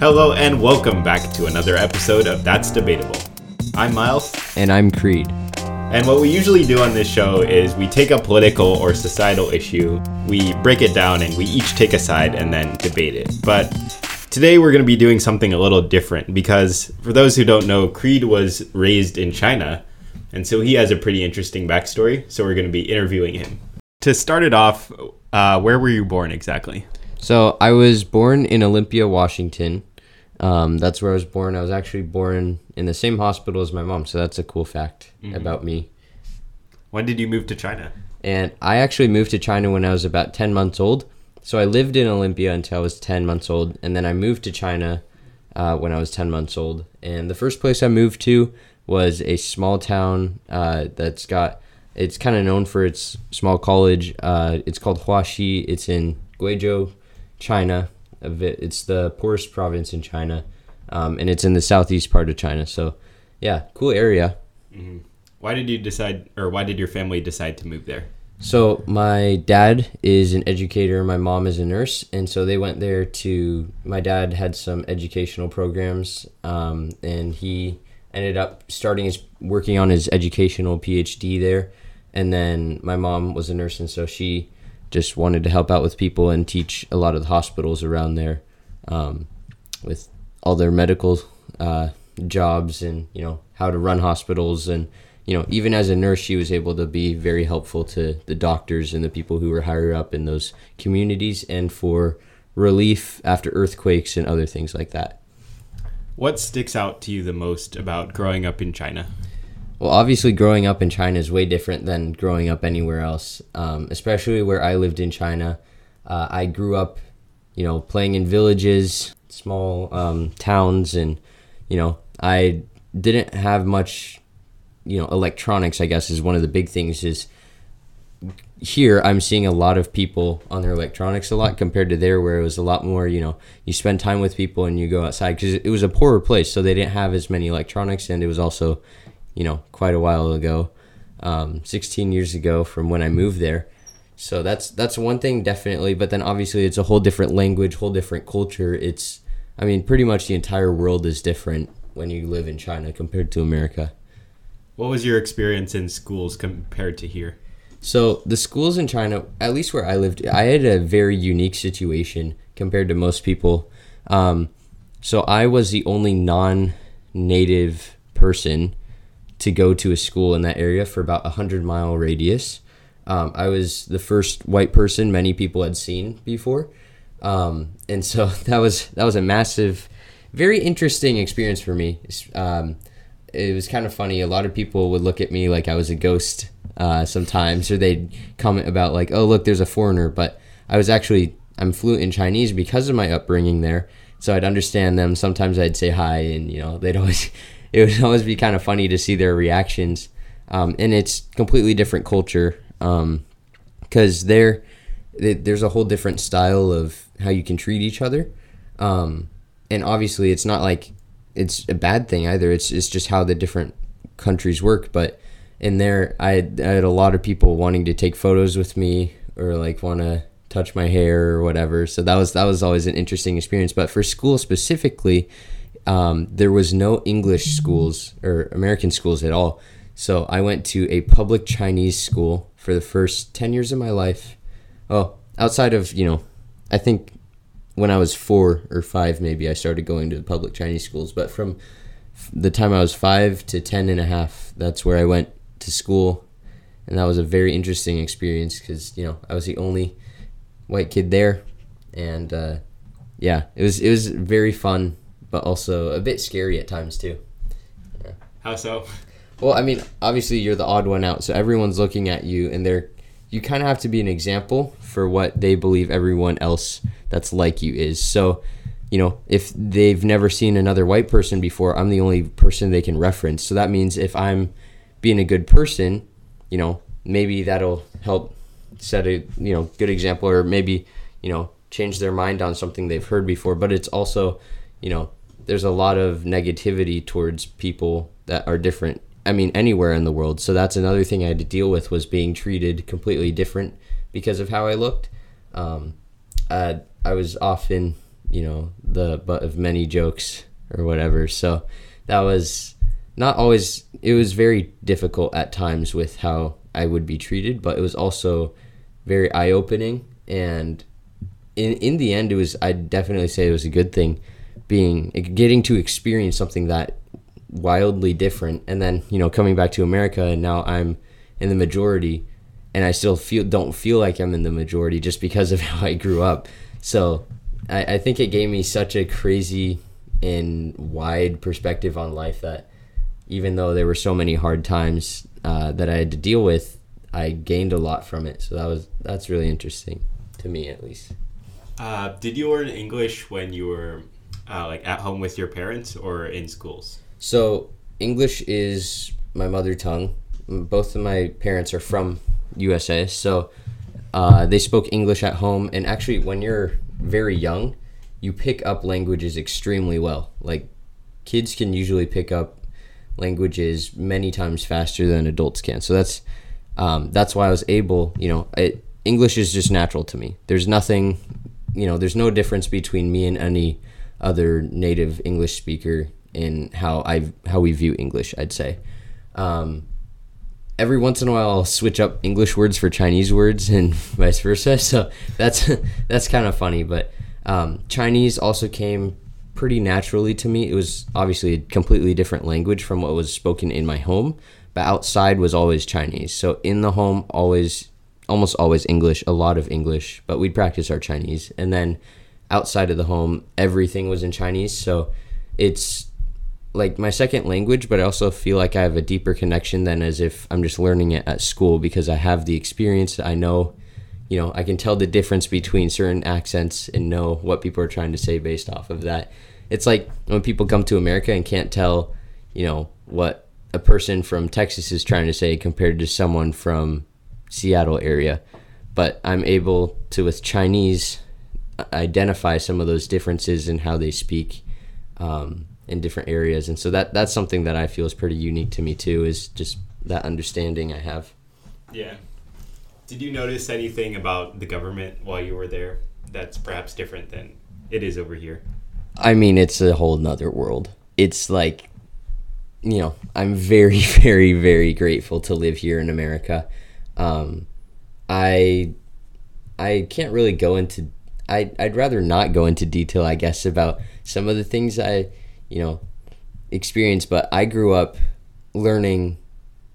Hello and welcome back to another episode of That's Debatable. I'm Miles, And I'm Creed. and what we usually do on this show is we take a political or societal issue, we break it down, and we each take a side and then debate it. But today we're going to be doing something a little different because, for those who don't know, Creed was raised in China, and so he has a pretty interesting backstory, so we're going to be interviewing him. To start it off, uh, where were you born exactly? So I was born in Olympia, Washington. Um, that's where I was born. I was actually born in the same hospital as my mom, so that's a cool fact about me. When did you move to China? And I actually moved to China when I was about 10 months old. So I lived in Olympia until I was 10 months old, and then I moved to China uh, when I was 10 months old. And the first place I moved to was a small town uh, that's got, it's kind of known for its small college. Uh, it's called Huaxi. It's in Guizhou, China. A bit- It's the poorest province in China, um, and it's in the southeast part of China. So, yeah, cool area. Why did you decide, or why did your family decide to move there? So my dad is an educator, my mom is a nurse, and so they went there to. My dad had some educational programs, um, and he ended up starting his working on his educational PhD there, and then my mom was a nurse, and so she just wanted to help out with people and teach a lot of the hospitals around there, um, with all their medical uh, jobs and you know how to run hospitals and you know even as a nurse she was able to be very helpful to the doctors and the people who were higher up in those communities and for relief after earthquakes and other things like that What sticks out to you the most about growing up in China? Well, obviously, growing up in China is way different than growing up anywhere else, um, especially where I lived in China. Uh, I grew up, you know, playing in villages, small um, towns, and, you know, I didn't have much, you know, electronics, I guess, is one of the big things. Is here I'm seeing a lot of people on their electronics a lot compared to there where it was a lot more, you know, you spend time with people and you go outside because it was a poorer place. So they didn't have as many electronics and it was also, you know, quite a while ago, um, 16 years ago from when I moved there. So that's that's one thing definitely, but then obviously it's a whole different language, whole different culture. It's I mean pretty much the entire world is different when you live in China compared to America. What was your experience in schools compared to here? So the schools in China, at least where I lived, I had a very unique situation compared to most people. Um, so I was the only non-native person to go to a school in that area for about a hundred mile radius. Um, I was the first white person many people had seen before, um, and so that was that was a massive, very interesting experience for me. Um, it was kind of funny. A lot of people would look at me like I was a ghost uh, sometimes, or they'd comment about like, "Oh, look, there's a foreigner." But I was actually I'm fluent in Chinese because of my upbringing there, so I'd understand them. Sometimes I'd say hi, and you know they'd always it would always be kind of funny to see their reactions. Um, and it's completely different culture because there there's a whole different style of how you can treat each other. Um, and obviously, it's not like it's a bad thing either. It's it's just how the different countries work. But in there, I had, I had a lot of people wanting to take photos with me or like want to touch my hair or whatever. So that was that was always an interesting experience. But for school specifically, um, there was no English schools or American schools at all. So I went to a public Chinese school for the first ten years of my life. Oh, outside of you know, I think when I was four or five, maybe I started going to the public Chinese schools. But from the time I was five to ten and a half, that's where I went to school, and that was a very interesting experience because you know I was the only white kid there, and uh, yeah, it was it was very fun, but also a bit scary at times too. Yeah. How so? Well, I mean, obviously you're the odd one out, so everyone's looking at you, and they're you kind of have to be an example for what they believe everyone else that's like you is. So, you know, if they've never seen another white person before, I'm the only person they can reference. So that means if I'm being a good person, you know, maybe that'll help set a you know good example, or maybe you know change their mind on something they've heard before. But it's also, you know, there's a lot of negativity towards people that are different I mean, anywhere in the world. So that's another thing I had to deal with was being treated completely different because of how I looked. Um, uh, I was often you know, the butt of many jokes or whatever. So that was not always, it was very difficult at times with how I would be treated, but it was also very eye opening. And in, in the end, it was, I'd definitely say it was a good thing being, getting to experience something that wildly different. And then, you know, coming back to America and now I'm in the majority and I still feel don't feel like I'm in the majority just because of how I grew up. So I, I think it gave me such a crazy and wide perspective on life that even though there were so many hard times uh, that I had to deal with, I gained a lot from it. So that was that's really interesting to me at least. Uh, did you learn English when you were uh, like at home with your parents or in schools? So English is my mother tongue. Both of my parents are from USA, so uh, they spoke English at home. And actually, when you're very young, you pick up languages extremely well. Like kids can usually pick up languages many times faster than adults can. So that's um, that's why I was able. You know, it, English is just natural to me. There's nothing, you know, there's no difference between me and any other native English speaker in how I how we view English. I'd say. Um, every once in a while I'll switch up English words for Chinese words and vice versa. So that's that's kind of funny. But um, Chinese also came pretty naturally to me. It was obviously a completely different language from what was spoken in my home, but outside was always Chinese. So in the home, always almost always English, a lot of English, but we'd practice our Chinese. And then outside of the home, everything was in Chinese. So it's like my second language, but I also feel like I have a deeper connection than as if I'm just learning it at school because I have the experience. I know, you know, I can tell the difference between certain accents and know what people are trying to say based off of that. It's like when people come to America and can't tell, you know, what a person from Texas is trying to say compared to someone from Seattle area. But I'm able to, with Chinese, identify some of those differences in how they speak. Um, in different areas. And so that that's something that i feel is pretty unique to me too is just that understanding i have. Yeah. Did you notice anything about the government while you were there that's perhaps different than it is over here? I mean it's a whole nother world. It's like you know i'm very very very grateful to live here in america. Um, i i can't really go into I, i'd rather not go into detail i guess about some of the things i you know, experienced. but I grew up learning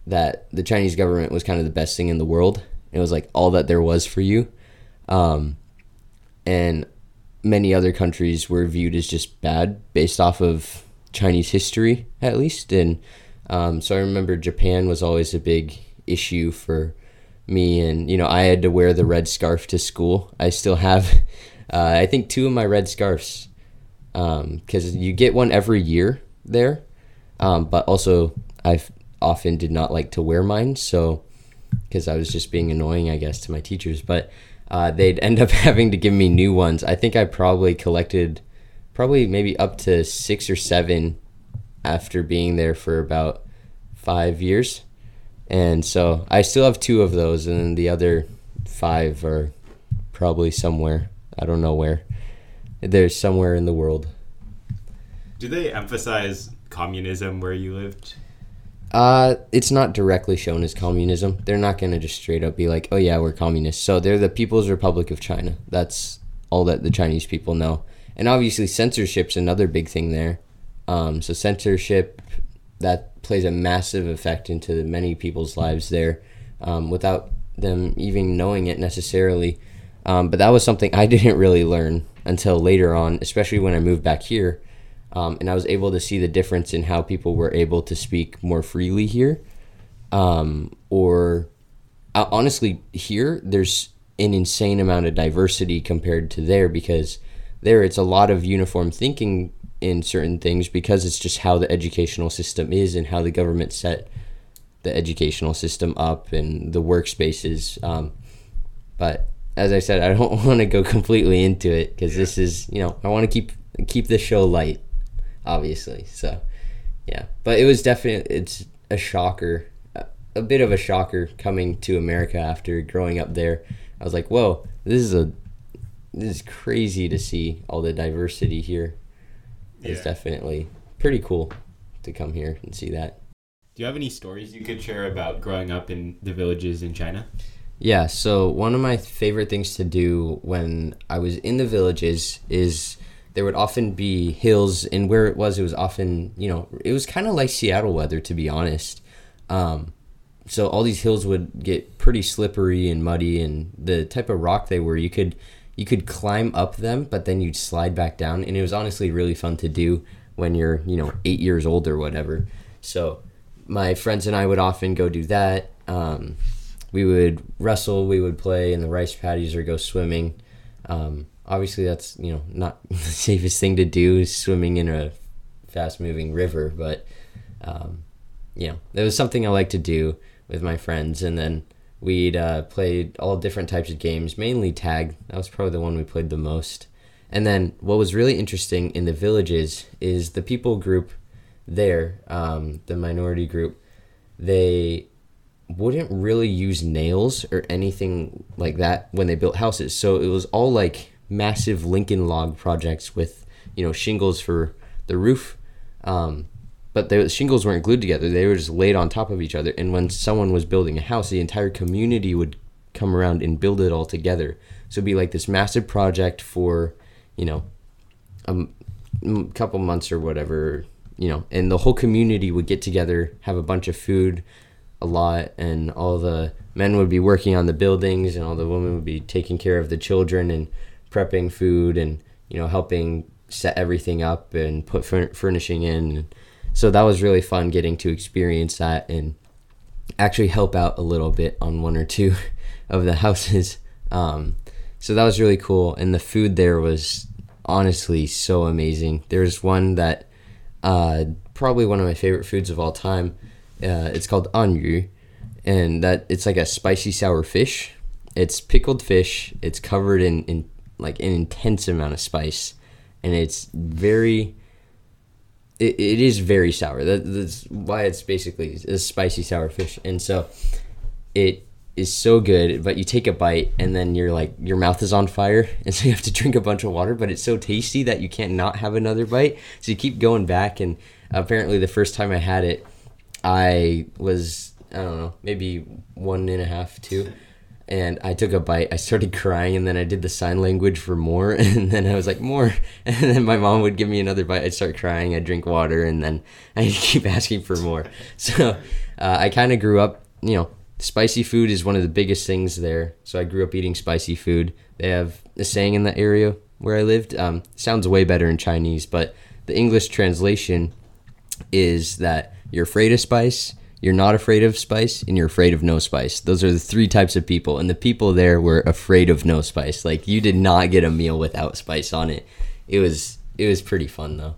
that the Chinese government was kind of the best thing in the world. It was like all that there was for you. Um, and many other countries were viewed as just bad based off of Chinese history, at least. And um, so I remember Japan was always a big issue for me. And, you know, I had to wear the red scarf to school. I still have, uh, I think, two of my red scarves because um, you get one every year there. Um, but also, I often did not like to wear mine, so because I was just being annoying, I guess, to my teachers. But uh, they'd end up having to give me new ones. I think I probably collected probably maybe up to six or seven after being there for about five years. And so I still have two of those, and then the other five are probably somewhere. I don't know where. There's somewhere in the world. Do they emphasize communism where you lived? Uh, it's not directly shown as communism. They're not going to just straight up be like, "Oh yeah, we're communists." So they're the People's Republic of China. That's all that the Chinese people know. And obviously, censorship's another big thing there. Um, so censorship that plays a massive effect into many people's lives there, um, without them even knowing it necessarily. Um, but that was something I didn't really learn until later on, especially when I moved back here. Um, and I was able to see the difference in how people were able to speak more freely here. Um, or uh, honestly, here, there's an insane amount of diversity compared to there because there it's a lot of uniform thinking in certain things because it's just how the educational system is and how the government set the educational system up and the workspaces. Um, but as I said, I don't want to go completely into it because yeah. this is, you know, I want to keep keep the show light, obviously. So, yeah, but it was definitely it's a shocker, a bit of a shocker coming to America after growing up there. I was like, whoa, this is a this is crazy to see all the diversity here. It's Yeah. definitely pretty cool to come here and see that. Do you have any stories you could share about growing up in the villages in China? Yeah, so one of my favorite things to do when I was in the villages is there would often be hills, and where it was, it was often, you know, it was kind of like Seattle weather, to be honest. Um, so all these hills would get pretty slippery and muddy, and the type of rock they were, you could you could climb up them, but then you'd slide back down, and it was honestly really fun to do when you're, you know, eight years old or whatever. So my friends and I would often go do that. Um, we would wrestle, we would play in the rice paddies or go swimming. Um, obviously, that's you know not the safest thing to do is swimming in a fast moving river, but um, you know it was something I like to do with my friends, and then we'd uh, play all different types of games, mainly tag. That was probably the one we played the most. And then what was really interesting in the villages is the people group there, um, the minority group, they wouldn't really use nails or anything like that when they built houses. So it was all like massive Lincoln log projects with, you know, shingles for the roof. Um, but the shingles weren't glued together. They were just laid on top of each other. And when someone was building a house, the entire community would come around and build it all together. So it'd be like this massive project for, you know, a m- couple months or whatever, you know, and the whole community would get together, have a bunch of food, a lot, and all the men would be working on the buildings, and all the women would be taking care of the children and prepping food and you know helping set everything up and put fur- furnishing in. So that was really fun getting to experience that and actually help out a little bit on one or two of the houses. Um, so that was really cool, and the food there was honestly so amazing. There's one that uh, probably one of my favorite foods of all time. Uh, it's called anyu, and that it's like a spicy sour fish. It's pickled fish. It's covered in, in like an intense amount of spice, and it's very. It, it is very sour. That, that's why it's basically a spicy sour fish, and so it is so good. But you take a bite, and then you're like your mouth is on fire, and so you have to drink a bunch of water. But it's so tasty that you can't not have another bite. So you keep going back, and apparently the first time I had it, I was I don't know maybe one and a half two, and I took a bite. I started crying, and then I did the sign language for more, and then I was like more, and then my mom would give me another bite. I'd start crying. I'd drink water, and then I keep asking for more. So uh, I kind of grew up, you know. Spicy food is one of the biggest things there. So I grew up eating spicy food. They have a saying in the area where I lived. Um, sounds way better in Chinese, but the English translation is that you're afraid of spice, you're not afraid of spice, and you're afraid of no spice. Those are the three types of people. And the people there were afraid of no spice. Like you did not get a meal without spice on it. It was it was pretty fun though,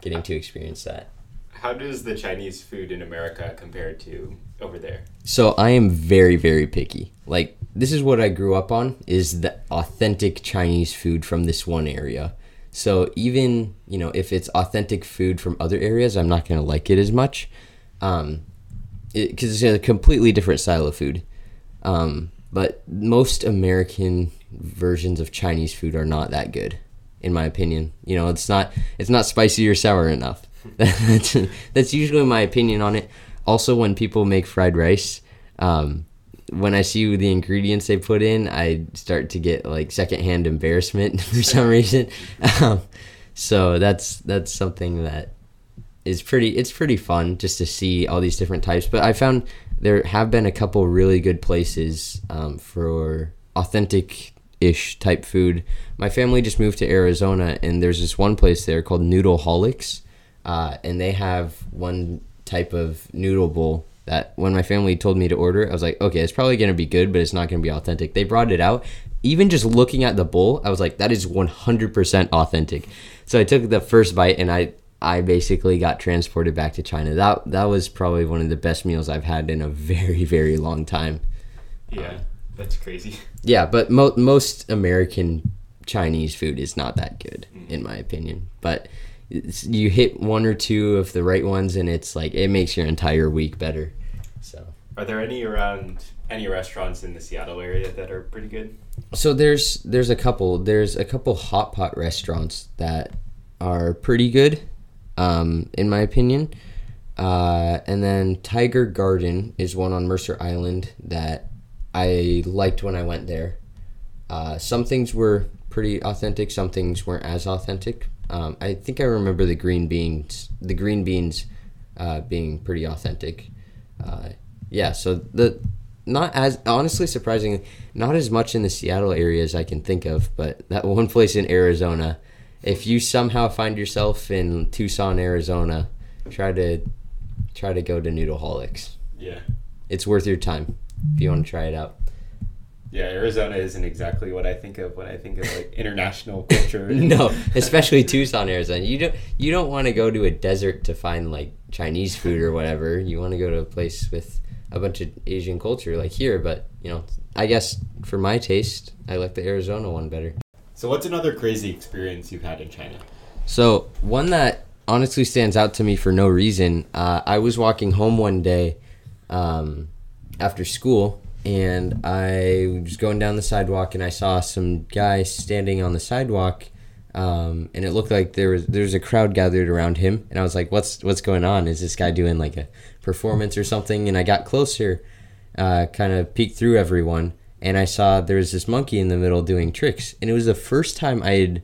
getting to experience that. How does the Chinese food in America compare to over there? So I am very very picky. Like this is what I grew up on is the authentic Chinese food from this one area. So even you know if it's authentic food from other areas, I'm not gonna like it as much, um, because it's a completely different style of food. Um, but most American versions of Chinese food are not that good, in my opinion. You know, it's not it's not spicy or sour enough. that's, that's usually my opinion on it. Also, when people make fried rice, um, when I see the ingredients they put in, I start to get like secondhand embarrassment for some reason. Um, so that's that's something that is pretty. It's pretty fun just to see all these different types. But I found there have been a couple really good places um, for authentic ish type food. My family just moved to Arizona, and there's this one place there called Noodleholics, uh, and they have one type of noodle bowl that when my family told me to order I was like, okay, it's probably gonna be good, but it's not gonna be authentic. They brought it out. Even just looking at the bowl, I was like, that is 100% authentic. So I took the first bite and I I basically got transported back to China. That that was probably one of the best meals I've had in a very very long time. Yeah, um, that's crazy. Yeah, but mo- most American Chinese food is not that good mm. in my opinion. But it's, you hit one or two of the right ones and it's like it makes your entire week better. So Are there any around any restaurants in the Seattle area that are pretty good? So there's there's a couple there's a couple hot pot restaurants that are pretty good, um, in my opinion. Uh, and then Tiger Garden is one on Mercer Island that I liked when I went there. Uh, some things were pretty authentic, some things weren't as authentic. Um, I think I remember the green beans, the green beans, uh, being pretty authentic. Uh, yeah, so the not as honestly surprisingly, not as much in the Seattle area as I can think of, but that one place in Arizona. If you somehow find yourself in Tucson, Arizona, try to try to go to Noodleholics. Yeah. It's worth your time if you want to try it out. Yeah, Arizona isn't exactly what I think of when I think of like international culture. no, especially Tucson, Arizona. You don't you don't want to go to a desert to find like Chinese food or whatever. You want to go to a place with a bunch of Asian culture like here, but you know, I guess for my taste, I like the Arizona one better. So what's another crazy experience you've had in China? So, one that honestly stands out to me for no reason, uh, I was walking home one day um, after school and I was going down the sidewalk and I saw some guy standing on the sidewalk, um, and it looked like there was there was a crowd gathered around him, and I was like, "What's what's going on? Is this guy doing like a performance or something?" And I got closer, uh, kind of peeked through everyone, and I saw there was this monkey in the middle doing tricks, and it was the first time I had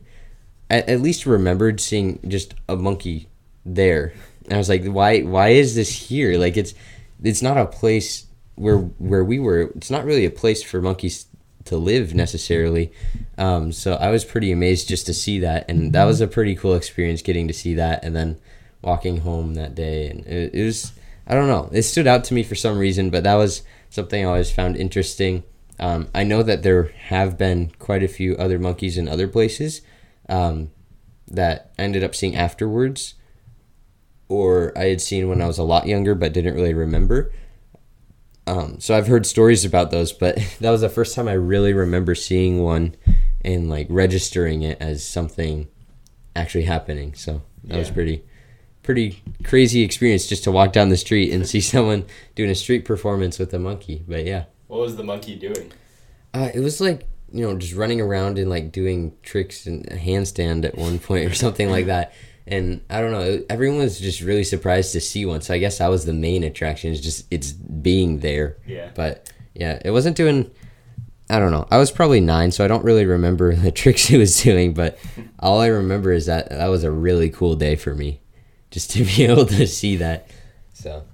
at, least remembered seeing just a monkey there, and I was like, "Why why is this here? Like it's it's not a place." where where we were, it's not really a place for monkeys to live necessarily. Um, so I was pretty amazed just to see that, and that was a pretty cool experience getting to see that, and then walking home that day, and it, it was I don't know, it stood out to me for some reason, but that was something I always found interesting. Um, I know that there have been quite a few other monkeys in other places um, that I ended up seeing afterwards, or I had seen when I was a lot younger but didn't really remember. Um, so I've heard stories about those, but that was the first time I really remember seeing one and like registering it as something actually happening. So that yeah. was pretty pretty crazy experience just to walk down the street and see someone doing a street performance with a monkey. But yeah. What was the monkey doing? Uh, it was like you know just running around and like doing tricks and a handstand at one point or something like that and I don't know, everyone was just really surprised to see one. So I guess that was the main attraction is just it's being there. Yeah. But yeah, it wasn't doing. I don't know. I was probably nine, so I don't really remember the tricks he was doing. But all I remember is that that was a really cool day for me, just to be able to see that. So.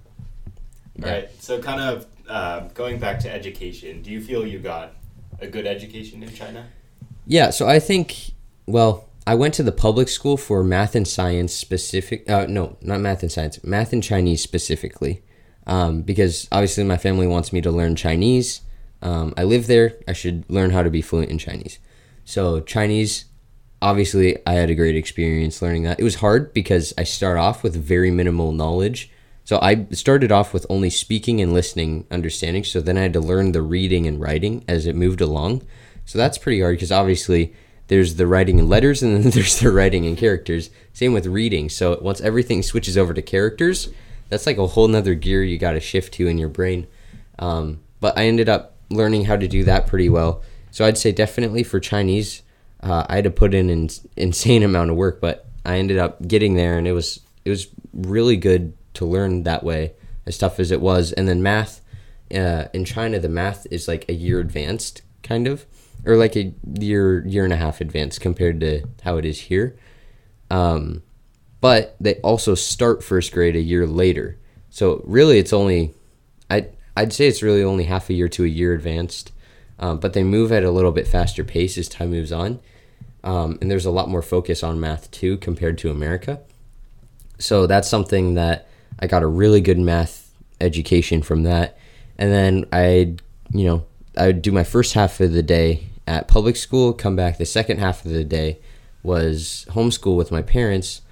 Yeah. All right. So kind of uh, going back to education, do you feel you got a good education in China? Yeah. So I think well I went to the public school for math and science specific. Uh, no, not math and science. Math and Chinese specifically, um, because obviously my family wants me to learn Chinese. Um, I live there. I should learn how to be fluent in Chinese. So Chinese, obviously, I had a great experience learning that. It was hard because I start off with very minimal knowledge. So I started off with only speaking and listening understanding. So then I had to learn the reading and writing as it moved along. So that's pretty hard because obviously there's the writing in letters and then there's the writing in characters. Same with reading. So once everything switches over to characters, that's like a whole nother gear you got to shift to in your brain. Um, but I ended up learning how to do that pretty well. So I'd say definitely for Chinese, uh, I had to put in an insane amount of work, but I ended up getting there, and it was it was really good to learn that way, as tough as it was. And then math, uh, in China, the math is like a year advanced, kind of or like a year year and a half advanced compared to how it is here. Um, but they also start first grade a year later. So really, it's only I I'd say it's really only half a year to a year advanced. Um, but they move at a little bit faster pace as time moves on. Um, and there's a lot more focus on math too compared to America. So that's something that I got a really good math education from that. And then I, you know, I would do my first half of the day at public school, come back the second half of the day was homeschool with my parents.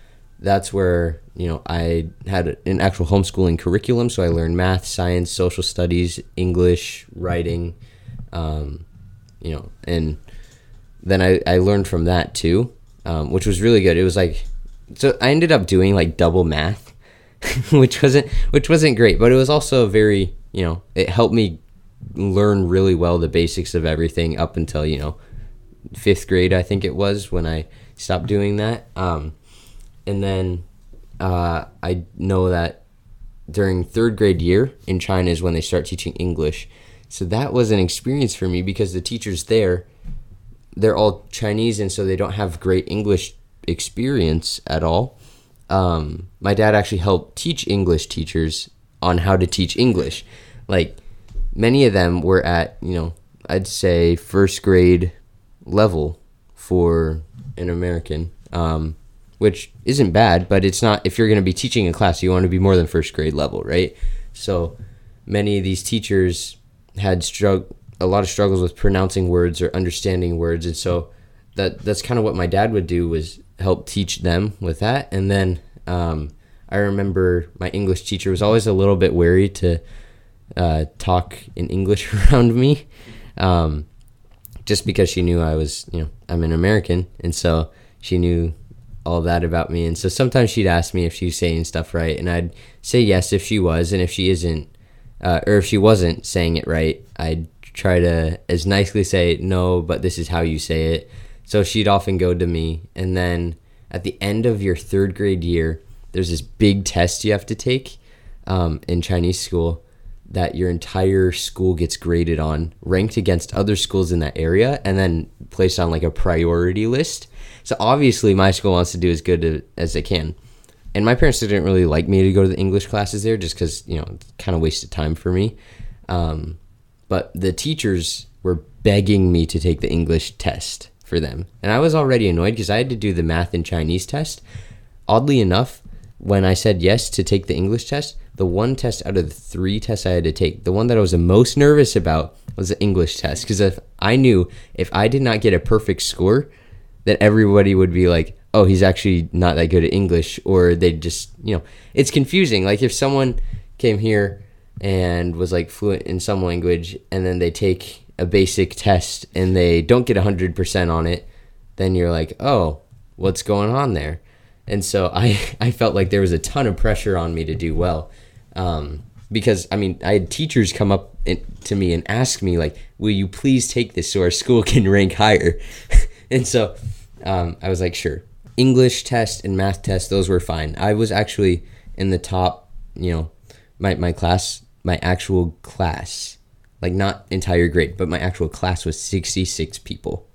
That's where, you know, I had an actual homeschooling curriculum. So I learned math, science, social studies, English, writing, um, you know, and then I, I learned from that too, um, which was really good. It was like, so I ended up doing like double math, which wasn't, which wasn't great, but it was also very you know, it helped me learn really well the basics of everything up until, you know, fifth grade, I think it was when I stopped doing that. Um, and then uh, I know that during third grade year in China is when they start teaching English. So that was an experience for me because the teachers there, they're all Chinese and so they don't have great English experience at all. Um, my dad actually helped teach English teachers on how to teach English. Like many of them were at, you know, I'd say first grade level for an American. Um, which isn't bad, but it's not if you're going to be teaching a class, you want to be more than first grade level, right? So many of these teachers had strugg- a lot of struggles with pronouncing words or understanding words, and so that that's kind of what my dad would do was help teach them with that. And then um, I remember my English teacher was always a little bit wary to uh, talk in English around me, um, just because she knew I was, you know, I'm an American, and so she knew all that about me. And so sometimes she'd ask me if she's saying stuff right, and I'd say yes if she was, and if she isn't, uh, or if she wasn't saying it right, I'd try to as nicely say no, but this is how you say it. So she'd often go to me, and then at the end of your third grade year, there's this big test you have to take um, in Chinese school that your entire school gets graded on, ranked against other schools in that area, and then placed on like a priority list. So obviously, my school wants to do as good as they can. And my parents didn't really like me to go to the English classes there just because, you know, it's kind of wasted time for me. Um, but the teachers were begging me to take the English test for them. And I was already annoyed because I had to do the math and Chinese test. Oddly enough, when I said yes to take the English test, the one test out of the three tests I had to take, the one that I was the most nervous about was the English test. Because if I knew if I did not get a perfect score, that everybody would be like, oh, he's actually not that good at English, or they'd just, you know, it's confusing. Like if someone came here and was like fluent in some language, and then they take a basic test and they don't get 100% on it, then you're like, oh, what's going on there? And so I, I felt like there was a ton of pressure on me to do well. Um, because I mean, I had teachers come up in, to me and ask me like, "Will you please take this so our school can rank higher?" and so um, I was like, "Sure." English test and math test, those were fine. I was actually in the top, you know, my my class, my actual class, like not entire grade, but my actual class was sixty six people.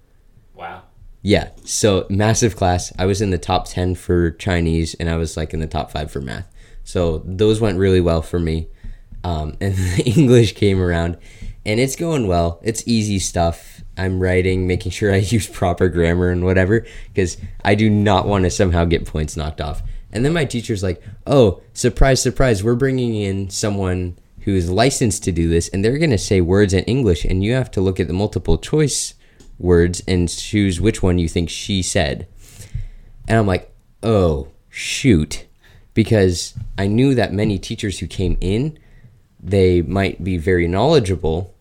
Wow. Yeah, so massive class. I was in the top ten for Chinese, and I was like in the top five for math. So those went really well for me. Um, and the English came around, and it's going well. It's easy stuff. I'm writing, making sure I use proper grammar and whatever, because I do not want to somehow get points knocked off. And then my teacher's like, "Oh, surprise, surprise! We're bringing in someone who's licensed to do this, and they're gonna say words in English, and you have to look at the multiple choice words and choose which one you think she said." And I'm like, "Oh, shoot." because I knew that many teachers who came in, they might be very knowledgeable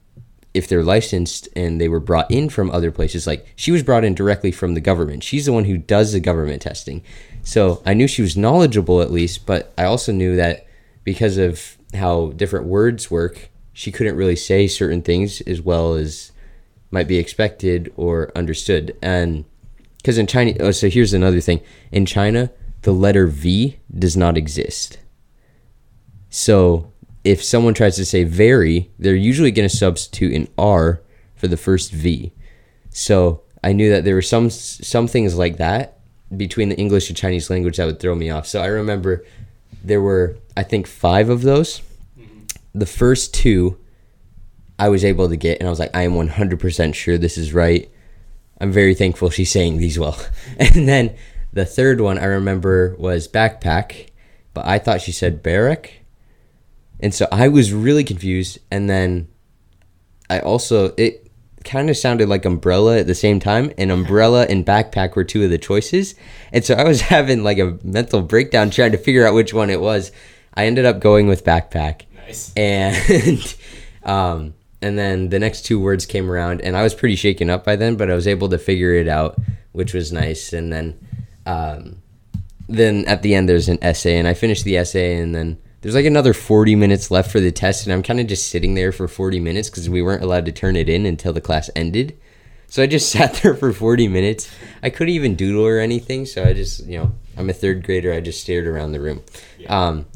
if they're licensed and they were brought in from other places. Like she was brought in directly from the government. She's the one who does the government testing. So I knew she was knowledgeable at least, but I also knew that because of how different words work, she couldn't really say certain things as well as might be expected or understood. And because in China, oh, so here's another thing in China, the letter V does not exist. So if someone tries to say very, they're usually going to substitute an R for the first V. So I knew that there were some some things like that between the English and Chinese language that would throw me off. So I remember there were I think five of those. Mm-hmm. The first two I was able to get, and I was like, I am 100% sure this is right. I'm very thankful she's saying these well. And then the third one I remember was backpack, but I thought she said barrack. And so I was really confused. And then I also, it kind of sounded like umbrella at the same time. And umbrella and backpack were two of the choices. And so I was having like a mental breakdown trying to figure out which one it was. I ended up going with backpack. Nice. And, um, and then the next two words came around and I was pretty shaken up by then, but I was able to figure it out, which was nice. And then, um, then at the end there's an essay and i finished the essay and then there's like another 40 minutes left for the test, and I'm kind of just sitting there for 40 minutes because we weren't allowed to turn it in until the class ended. So I just sat there for 40 minutes. I couldn't even doodle or anything, so I just, you know, I'm a third grader. I just stared around the room. Um,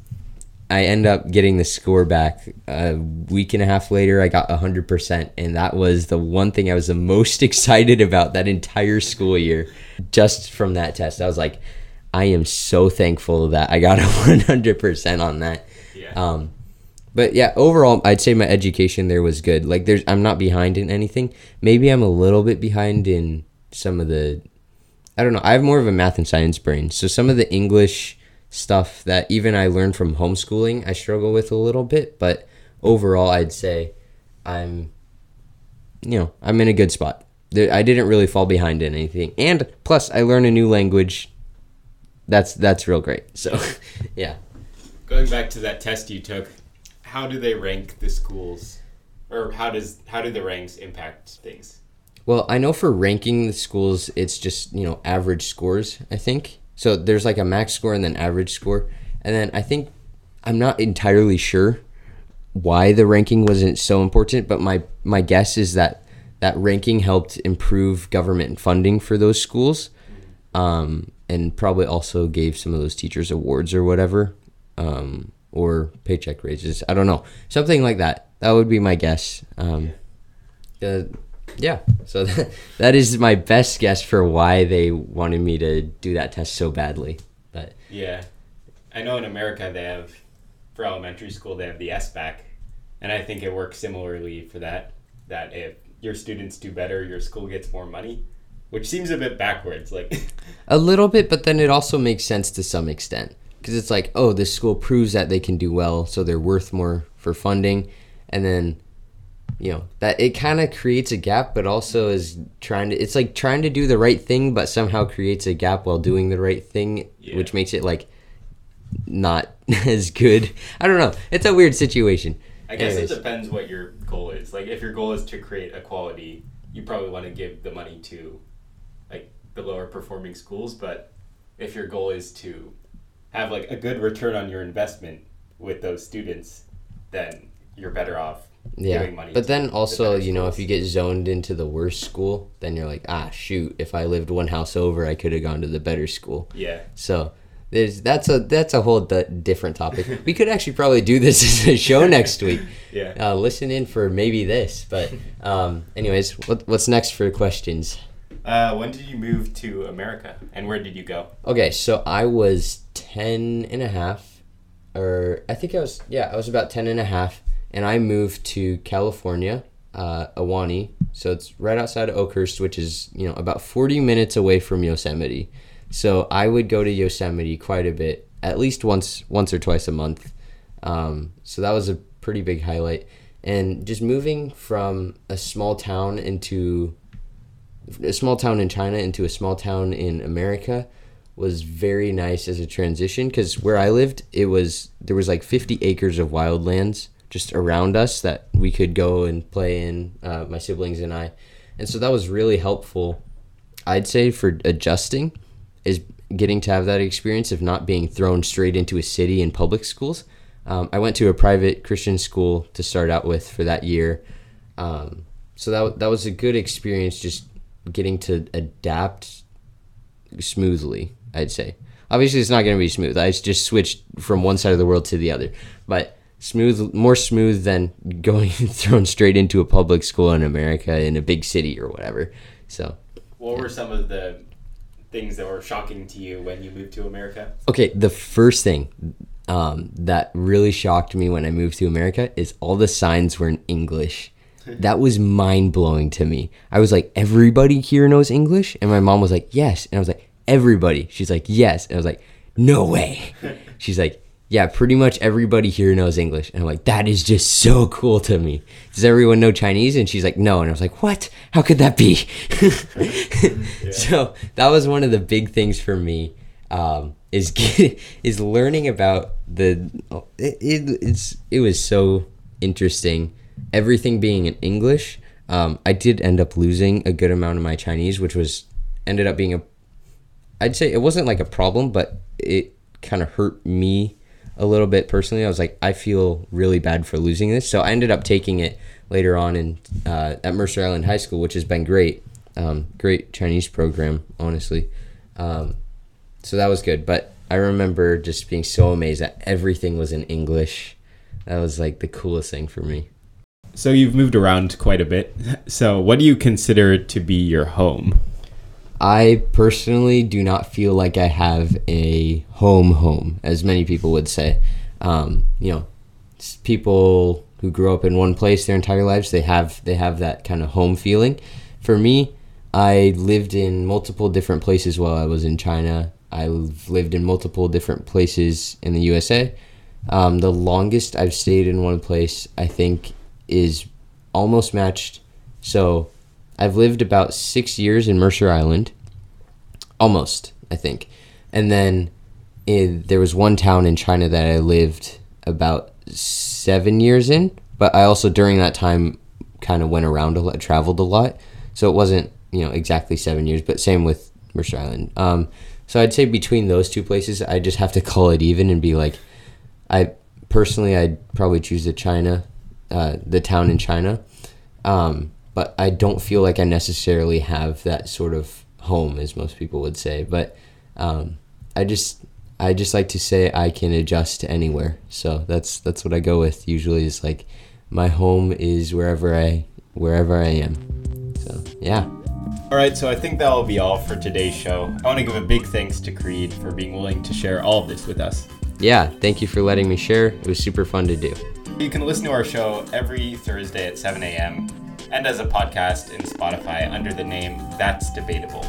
I end up getting the score back a week and a half later. I got 100%, and that was the one thing I was the most excited about that entire school year. Just from that test, I was like, I am so thankful that I got a 100% on that. Yeah. Um, but yeah, overall, I'd say my education there was good. Like, there's, I'm not behind in anything. Maybe I'm a little bit behind in some of the, I don't know. I have more of a math and science brain, so some of the English stuff that even I learned from homeschooling, I struggle with a little bit. But overall, I'd say I'm, you know, I'm in a good spot. I didn't really fall behind in anything, and plus, I learned a new language. That's that's real great. So, yeah. Going back to that test you took, how do they rank the schools, or how does how do the ranks impact things? Well, I know for ranking the schools, it's just, you know, average scores, I think. So there's like a max score and then average score. And then I think, I'm not entirely sure why the ranking wasn't so important, but my, my guess is that that ranking helped improve government funding for those schools um, and probably also gave some of those teachers awards or whatever um, or paycheck raises. I don't know. Something like that. That would be my guess. Um, the yeah so that, that is my best guess for why they wanted me to do that test so badly but Yeah, I know in America they have for elementary school they have the SBAC, and I think it works similarly for that. That if your students do better, your school gets more money, which seems a bit backwards. Like, a little bit but then it also makes sense to some extent because it's like oh this school proves that they can do well so they're worth more for funding and then you know that it kind of creates a gap but also is trying to it's like trying to do the right thing but somehow creates a gap while doing the right thing Yeah. which makes it like not as good i don't know it's a weird situation I guess Anyways. it depends what your goal is. Like, if your goal is to create equality, you probably want to give the money to, the lower performing schools. But if your goal is to have like a good return on your investment with those students, then you're better off Yeah, giving money. but then the also, you know, if you get zoned into the worst school, then you're like, ah, shoot, if I lived one house over, I could have gone to the better school. yeah, So there's that's a that's a whole d- different topic. we could actually probably do this as a show next week. yeah. Uh, listen in for maybe this, but um, anyways, what, what's next for questions? Uh, when did you move to America, and where did you go? Okay, so I was 10 and a half, or I think I was, yeah, I was about 10 and a half, and I moved to California, uh, Ahwahnee. So it's right outside of Oakhurst, which is, you know, about 40 minutes away from Yosemite. So I would go to Yosemite quite a bit, at least once, once or twice a month. Um, so that was a pretty big highlight. And just moving from a small town into a small town in China into a small town in America was very nice as a transition because where I lived, it was there was like 50 acres of wildlands just around us that we could go and play in, uh, my siblings and I, and so that was really helpful. I'd say for adjusting is getting to have that experience of not being thrown straight into a city and public schools. Um, I went to a private Christian school to start out with for that year. Um, so that, that was a good experience just getting to adapt smoothly, I'd say. Obviously, it's not going to be smooth. I just switched from one side of the world to the other. But smooth, more smooth than going thrown straight into a public school in America in a big city or whatever. So, What were some of the things that were shocking to you when you moved to America? Okay, the first thing um, that really shocked me when I moved to America is all the signs were in English. That was mind blowing to me. I was like, everybody here knows English? And my mom was like, yes. And I was like, everybody? She's like, yes. And I was like, no way. She's like, yeah, pretty much everybody here knows English. And I'm like, that is just so cool to me. Does everyone know Chinese? And she's like, no. And I was like, what? How could that be? So that was one of the big things for me. Um, is get, is learning about the it, it it's it was so interesting everything being in english um, i did end up losing a good amount of my chinese which was ended up being a i'd say it wasn't like a problem but it kind of hurt me a little bit personally. I was like, I feel really bad for losing this. So I ended up taking it later on in uh, at Mercer Island High School, which has been great. Um, great Chinese program, honestly. Um, so that was good. But I remember just being so amazed that everything was in English. That was like the coolest thing for me. So you've moved around quite a bit. So what do you consider to be your home? I personally do not feel like I have a home home, as many people would say. Um, you know, people who grew up in one place their entire lives, they have they have that kind of home feeling. For me, I lived in multiple different places while I was in China. I've lived in multiple different places in the USA. Um, the longest I've stayed in one place, I think, is almost matched. So I've lived about six years in Mercer Island, almost, I think. And then there was one town in China that I lived about seven years in, but I also during that time kind of went around a lot, traveled a lot. So it wasn't, you know, exactly seven years, but same with Mercer Island. Um, so I'd say between those two places, I just have to call it even and be like, I personally, I'd probably choose the China, uh, the town in China. Um, but I don't feel like I necessarily have that sort of home, as most people would say. But um, I just I just like to say I can adjust to anywhere. So that's that's what I go with. Usually, is like my home is wherever I wherever I am. So yeah. All right, so I think that will be all for today's show. I want to give a big thanks to Creed for being willing to share all of this with us. Yeah, thank you for letting me share. It was super fun to do. You can listen to our show every Thursday at 7 a.m and as a podcast in Spotify under the name That's Debatable.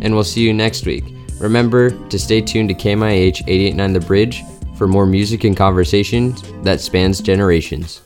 And we'll see you next week. Remember to stay tuned to KMIH 889 The Bridge for more music and conversations that spans generations.